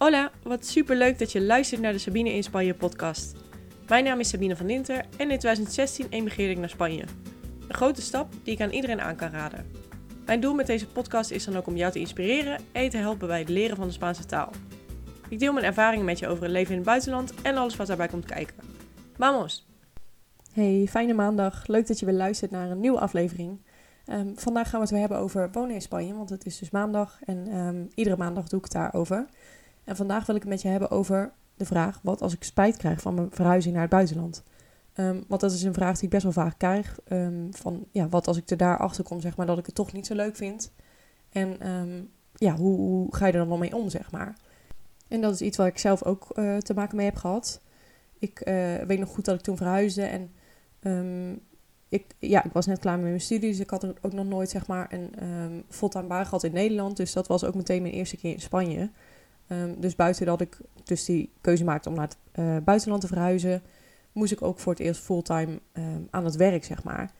Hola, wat super leuk dat je luistert naar de Sabine in Spanje podcast. Mijn naam is Sabine van Dinter en in 2016 emigreerde ik naar Spanje. Een grote stap die ik aan iedereen aan kan raden. Mijn doel met deze podcast is dan ook om jou te inspireren en te helpen bij het leren van de Spaanse taal. Ik deel mijn ervaringen met je over het leven in het buitenland en alles wat daarbij komt kijken. Vamos! Hey, fijne maandag. Leuk dat je weer luistert naar een nieuwe aflevering. Ehm, vandaag gaan we het weer hebben over wonen in Spanje, want het is dus maandag en ehm, iedere maandag doe ik het daarover. En vandaag wil ik het met je hebben over de vraag: wat als ik spijt krijg van mijn verhuizing naar het buitenland? Um, want dat is een vraag die ik best wel vaak krijg. van ja, wat als ik er daar achter kom, zeg maar, dat ik het toch niet zo leuk vind. En ja, hoe, hoe, ga je er dan wel mee om, zeg maar? En dat is iets waar ik zelf ook uh, te maken mee heb gehad. Ik uh, weet nog goed dat ik toen verhuisde en ik, ja, ik was net klaar met mijn studie, dus ik had ook nog nooit zeg maar een um, fulltime baan gehad in Nederland. Dus dat was ook meteen mijn eerste keer in Spanje. Um, dus buiten dat ik dus die keuze maakte om naar het uh, buitenland te verhuizen, moest ik ook voor het eerst fulltime um, aan het werk, zeg maar.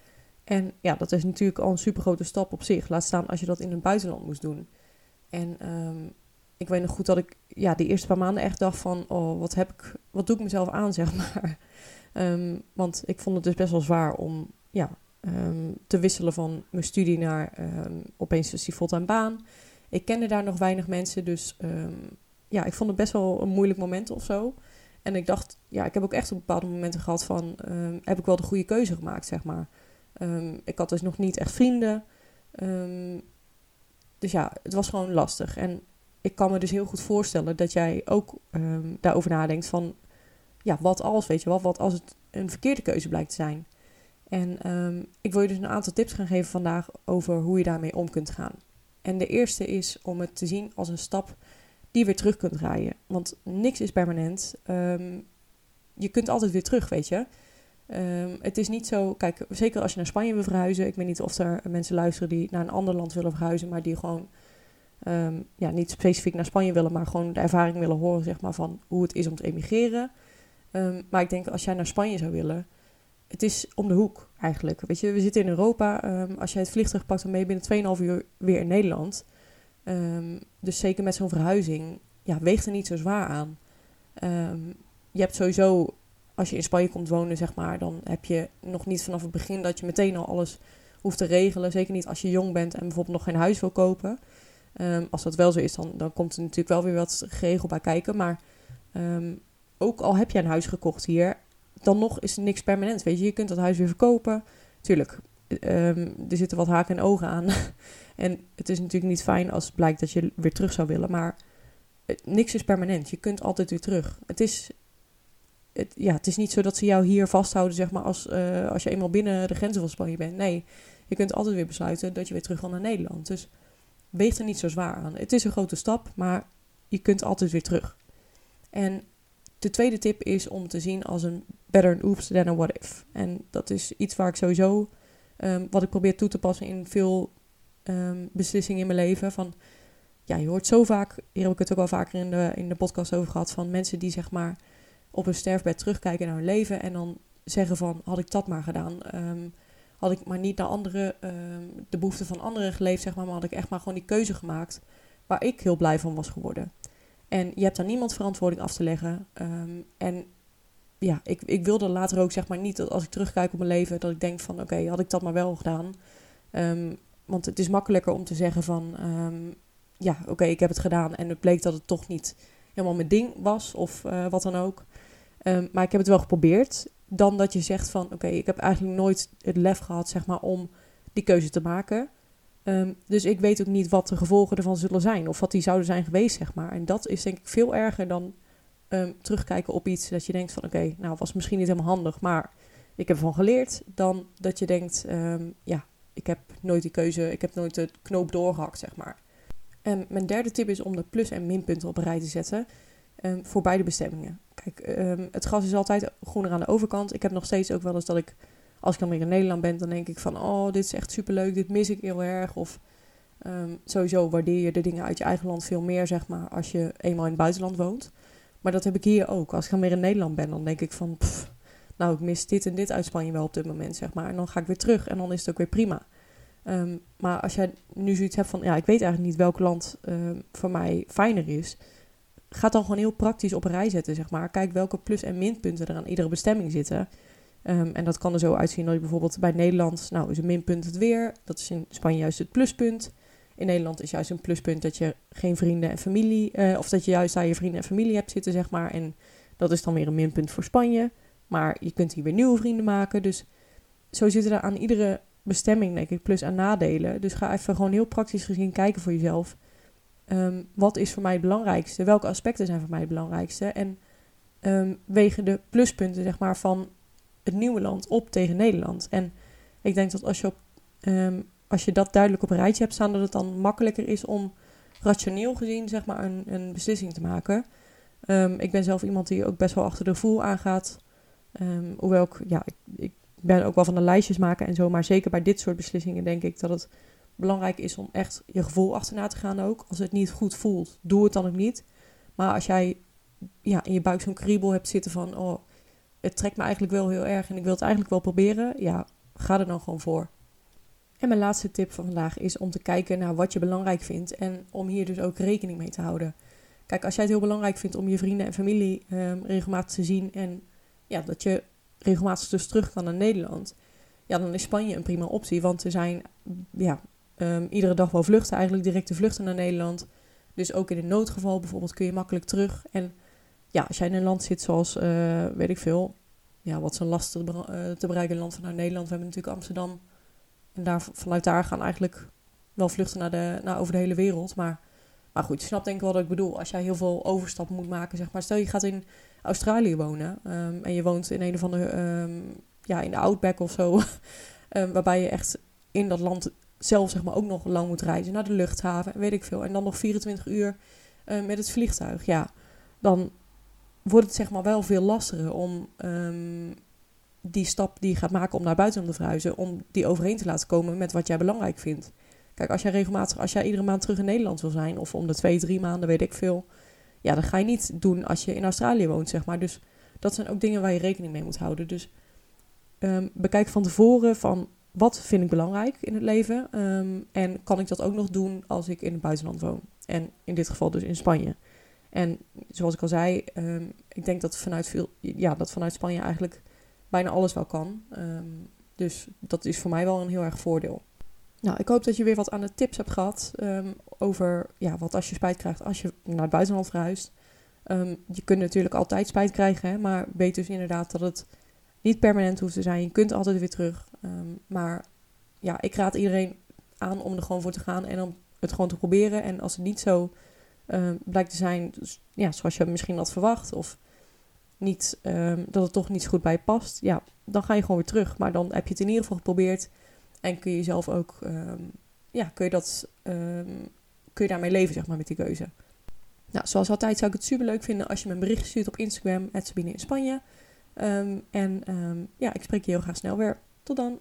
En ja, dat is natuurlijk al een super grote stap op zich. Laat staan als je dat in het buitenland moest doen. En ik weet nog goed dat ik ja, die eerste paar maanden echt dacht van, oh, wat heb ik, wat doe ik mezelf aan, zeg maar. want ik vond het dus best wel zwaar om ja, te wisselen van mijn studie naar opeens dus die fulltime baan. Ik kende daar nog weinig mensen, dus um, ja, ik vond het best wel een moeilijk moment of zo. En ik dacht, ja, ik heb ook echt op bepaalde momenten gehad van, heb ik wel de goede keuze gemaakt, zeg maar. ik had dus nog niet echt vrienden. dus ja, het was gewoon lastig. En ik kan me dus heel goed voorstellen dat jij ook daarover nadenkt van, ja, wat als, weet je wel, wat als het een verkeerde keuze blijkt te zijn. En ik wil je dus een aantal tips gaan geven vandaag over hoe je daarmee om kunt gaan. En de eerste is om het te zien als een stap die weer terug kunt draaien. Want niks is permanent. Um, je kunt altijd weer terug, weet je. Um, het is niet zo, kijk, zeker als je naar Spanje wil verhuizen. Ik weet niet of er mensen luisteren die naar een ander land willen verhuizen, maar die gewoon ja, niet specifiek naar Spanje willen, maar gewoon de ervaring willen horen, zeg maar, van hoe het is om te emigreren. maar ik denk als jij naar Spanje zou willen, het is om de hoek eigenlijk. Weet je, we zitten in Europa. Um, als jij het vliegtuig pakt, dan ben je binnen 2,5 uur weer in Nederland. Um, dus zeker met zo'n verhuizing, ja, weegt er niet zo zwaar aan. Um, je hebt sowieso, als je in Spanje komt wonen, zeg maar, dan heb je nog niet vanaf het begin dat je meteen al alles hoeft te regelen. Zeker niet als je jong bent en bijvoorbeeld nog geen huis wil kopen. als dat wel zo is, dan, dan komt er natuurlijk wel weer wat geregeld bij kijken. Maar ook al heb je een huis gekocht hier dan nog is er niks permanent. Weet je, je kunt dat huis weer verkopen. Tuurlijk, um, er zitten wat haken en ogen aan. en het is natuurlijk niet fijn als het blijkt dat je weer terug zou willen. Maar niks is permanent. Je kunt altijd weer terug. Het is, het, ja, het is niet zo dat ze jou hier vasthouden, zeg maar, als, uh, als je eenmaal binnen de grenzen van Spanje bent. Nee, je kunt altijd weer besluiten dat je weer terug wil naar Nederland. Dus weeg er niet zo zwaar aan. Het is een grote stap, maar je kunt altijd weer terug. En de tweede tip is om te zien als een better an oops than a what if. En dat is iets waar ik sowieso, um, wat ik probeer toe te passen in veel um, beslissingen in mijn leven. Van, ja, je hoort zo vaak, hier heb ik het ook al vaker in de, in de podcast over gehad, van mensen die zeg maar op hun sterfbed terugkijken naar hun leven en dan zeggen van, had ik dat maar gedaan. Um, had ik maar niet naar andere, de behoeften van anderen geleefd, zeg maar, maar had ik echt maar gewoon die keuze gemaakt waar ik heel blij van was geworden. En je hebt daar niemand verantwoording af te leggen. Um, en ja, ik, ik wilde later ook zeg maar niet dat als ik terugkijk op mijn leven, dat ik denk van oké, had ik dat maar wel gedaan. Um, want het is makkelijker om te zeggen van um, ja, oké, ik heb het gedaan en het bleek dat het toch niet helemaal mijn ding was of uh, wat dan ook. maar ik heb het wel geprobeerd. Dan dat je zegt van oké, ik heb eigenlijk nooit het lef gehad zeg maar om die keuze te maken. Um, dus ik weet ook niet wat de gevolgen ervan zullen zijn. Of wat die zouden zijn geweest, zeg maar. En dat is denk ik veel erger dan um, terugkijken op iets dat je denkt van... Oké, nou was misschien niet helemaal handig, maar ik heb ervan geleerd. Dan dat je denkt, um, ja, ik heb nooit die keuze... Ik heb nooit de knoop doorgehakt, zeg maar. En mijn derde tip is om de plus- en minpunten op een rij te zetten... voor beide bestemmingen. Kijk, het gas is altijd groener aan de overkant. Ik heb nog steeds ook wel eens dat ik als ik dan weer in Nederland ben, dan denk ik van, oh, dit is echt superleuk, dit mis ik heel erg. Of um, sowieso waardeer je de dingen uit je eigen land veel meer, zeg maar, als je eenmaal in het buitenland woont. Maar dat heb ik hier ook. Als ik dan weer in Nederland ben, dan denk ik van, pff, nou, ik mis dit en dit uit Spanje wel op dit moment, zeg maar. En dan ga ik weer terug en dan is het ook weer prima. Um, maar als jij nu zoiets hebt van, ja, ik weet eigenlijk niet welk land um, voor mij fijner is. ga dan gewoon heel praktisch op een rij zetten, zeg maar. Kijk welke plus- en minpunten er aan iedere bestemming zitten. Ehm, en dat kan er zo uitzien dat je bijvoorbeeld bij Nederland, nou is een minpunt het weer. Dat is in Spanje juist het pluspunt. In Nederland is juist een pluspunt dat je geen vrienden en familie, uh, of dat je juist daar je vrienden en familie hebt zitten, zeg maar. En dat is dan weer een minpunt voor Spanje. Maar je kunt hier weer nieuwe vrienden maken. Dus zo zitten er aan iedere bestemming, denk ik, plus- en nadelen. Dus ga even gewoon heel praktisch gezien kijken voor jezelf. Um, wat is voor mij het belangrijkste? Welke aspecten zijn voor mij het belangrijkste? En um, wegen de pluspunten, zeg maar, van nieuwe land op tegen Nederland. En ik denk dat als je, op, um, als je dat duidelijk op een rijtje hebt staan, dat het dan makkelijker is om rationeel gezien, zeg maar, een, een beslissing te maken. ik ben zelf iemand die ook best wel achter de gevoel aangaat. hoewel ik, ja, ik, ik ben ook wel van de lijstjes maken en zo. Maar zeker bij dit soort beslissingen denk ik dat het belangrijk is om echt je gevoel achterna te gaan ook. Als het niet goed voelt, doe het dan ook niet. Maar als jij ja, in je buik zo'n kriebel hebt zitten van... oh, het trekt me eigenlijk wel heel erg en ik wil het eigenlijk wel proberen... ja, ga er dan gewoon voor. En mijn laatste tip van vandaag is om te kijken naar wat je belangrijk vindt... en om hier dus ook rekening mee te houden. Kijk, als jij het heel belangrijk vindt om je vrienden en familie um, regelmatig te zien... en ja, dat je regelmatig dus terug kan naar Nederland, ja, dan is Spanje een prima optie. Want er zijn ja, um, iedere dag wel vluchten, eigenlijk directe vluchten naar Nederland. Dus ook in een noodgeval bijvoorbeeld kun je makkelijk terug. En ja, als jij in een land zit zoals, uh, weet ik veel, ja, wat een lastig uh, te bereiken land vanuit Nederland. We hebben natuurlijk Amsterdam. En daar, vanuit daar gaan eigenlijk wel vluchten naar de, naar over de hele wereld. Maar, maar goed, je snapt denk ik wat ik bedoel. Als jij heel veel overstappen moet maken, zeg maar. Stel je gaat in Australië wonen. Um, en je woont in een of andere, um, ja, in de Outback of zo. um, waarbij je echt in dat land zelf, zeg maar, ook nog lang moet reizen naar de luchthaven. Weet ik veel. En dan nog 24 uur uh, met het vliegtuig. Ja, dan wordt het zeg maar wel veel lastiger om die stap die je gaat maken om naar buiten te verhuizen, om die overeen te laten komen met wat jij belangrijk vindt. Kijk, als jij regelmatig, als jij iedere maand terug in Nederland wil zijn, of om de twee, drie maanden, weet ik veel, ja, dat ga je niet doen als je in Australië woont, zeg maar. Dus dat zijn ook dingen waar je rekening mee moet houden. Dus um, bekijk van tevoren van wat vind ik belangrijk in het leven um, en kan ik dat ook nog doen als ik in het buitenland woon. En in dit geval dus in Spanje. En zoals ik al zei, um, ik denk dat vanuit, veel, ja, dat vanuit Spanje eigenlijk bijna alles wel kan. dus dat is voor mij wel een heel erg voordeel. Nou, ik hoop dat je weer wat aan de tips hebt gehad um, over ja, wat als je spijt krijgt als je naar het buitenland verhuist. Je kunt natuurlijk altijd spijt krijgen, hè, maar weet dus inderdaad dat het niet permanent hoeft te zijn. Je kunt altijd weer terug. Maar ja, ik raad iedereen aan om er gewoon voor te gaan en om het gewoon te proberen. En als het niet zo blijkt te zijn, dus, ja, zoals je misschien had verwacht, of niet, dat het toch niet zo goed bij je past, ja, dan ga je gewoon weer terug. Maar dan heb je het in ieder geval geprobeerd. En kun je zelf ook, um, ja, kun je, dat, kun je daarmee leven, zeg maar, met die keuze. Nou, zoals altijd zou ik het super leuk vinden als je me een bericht stuurt op Instagram, Sabine in Spanje. En ja, ik spreek je heel graag snel weer. Tot dan!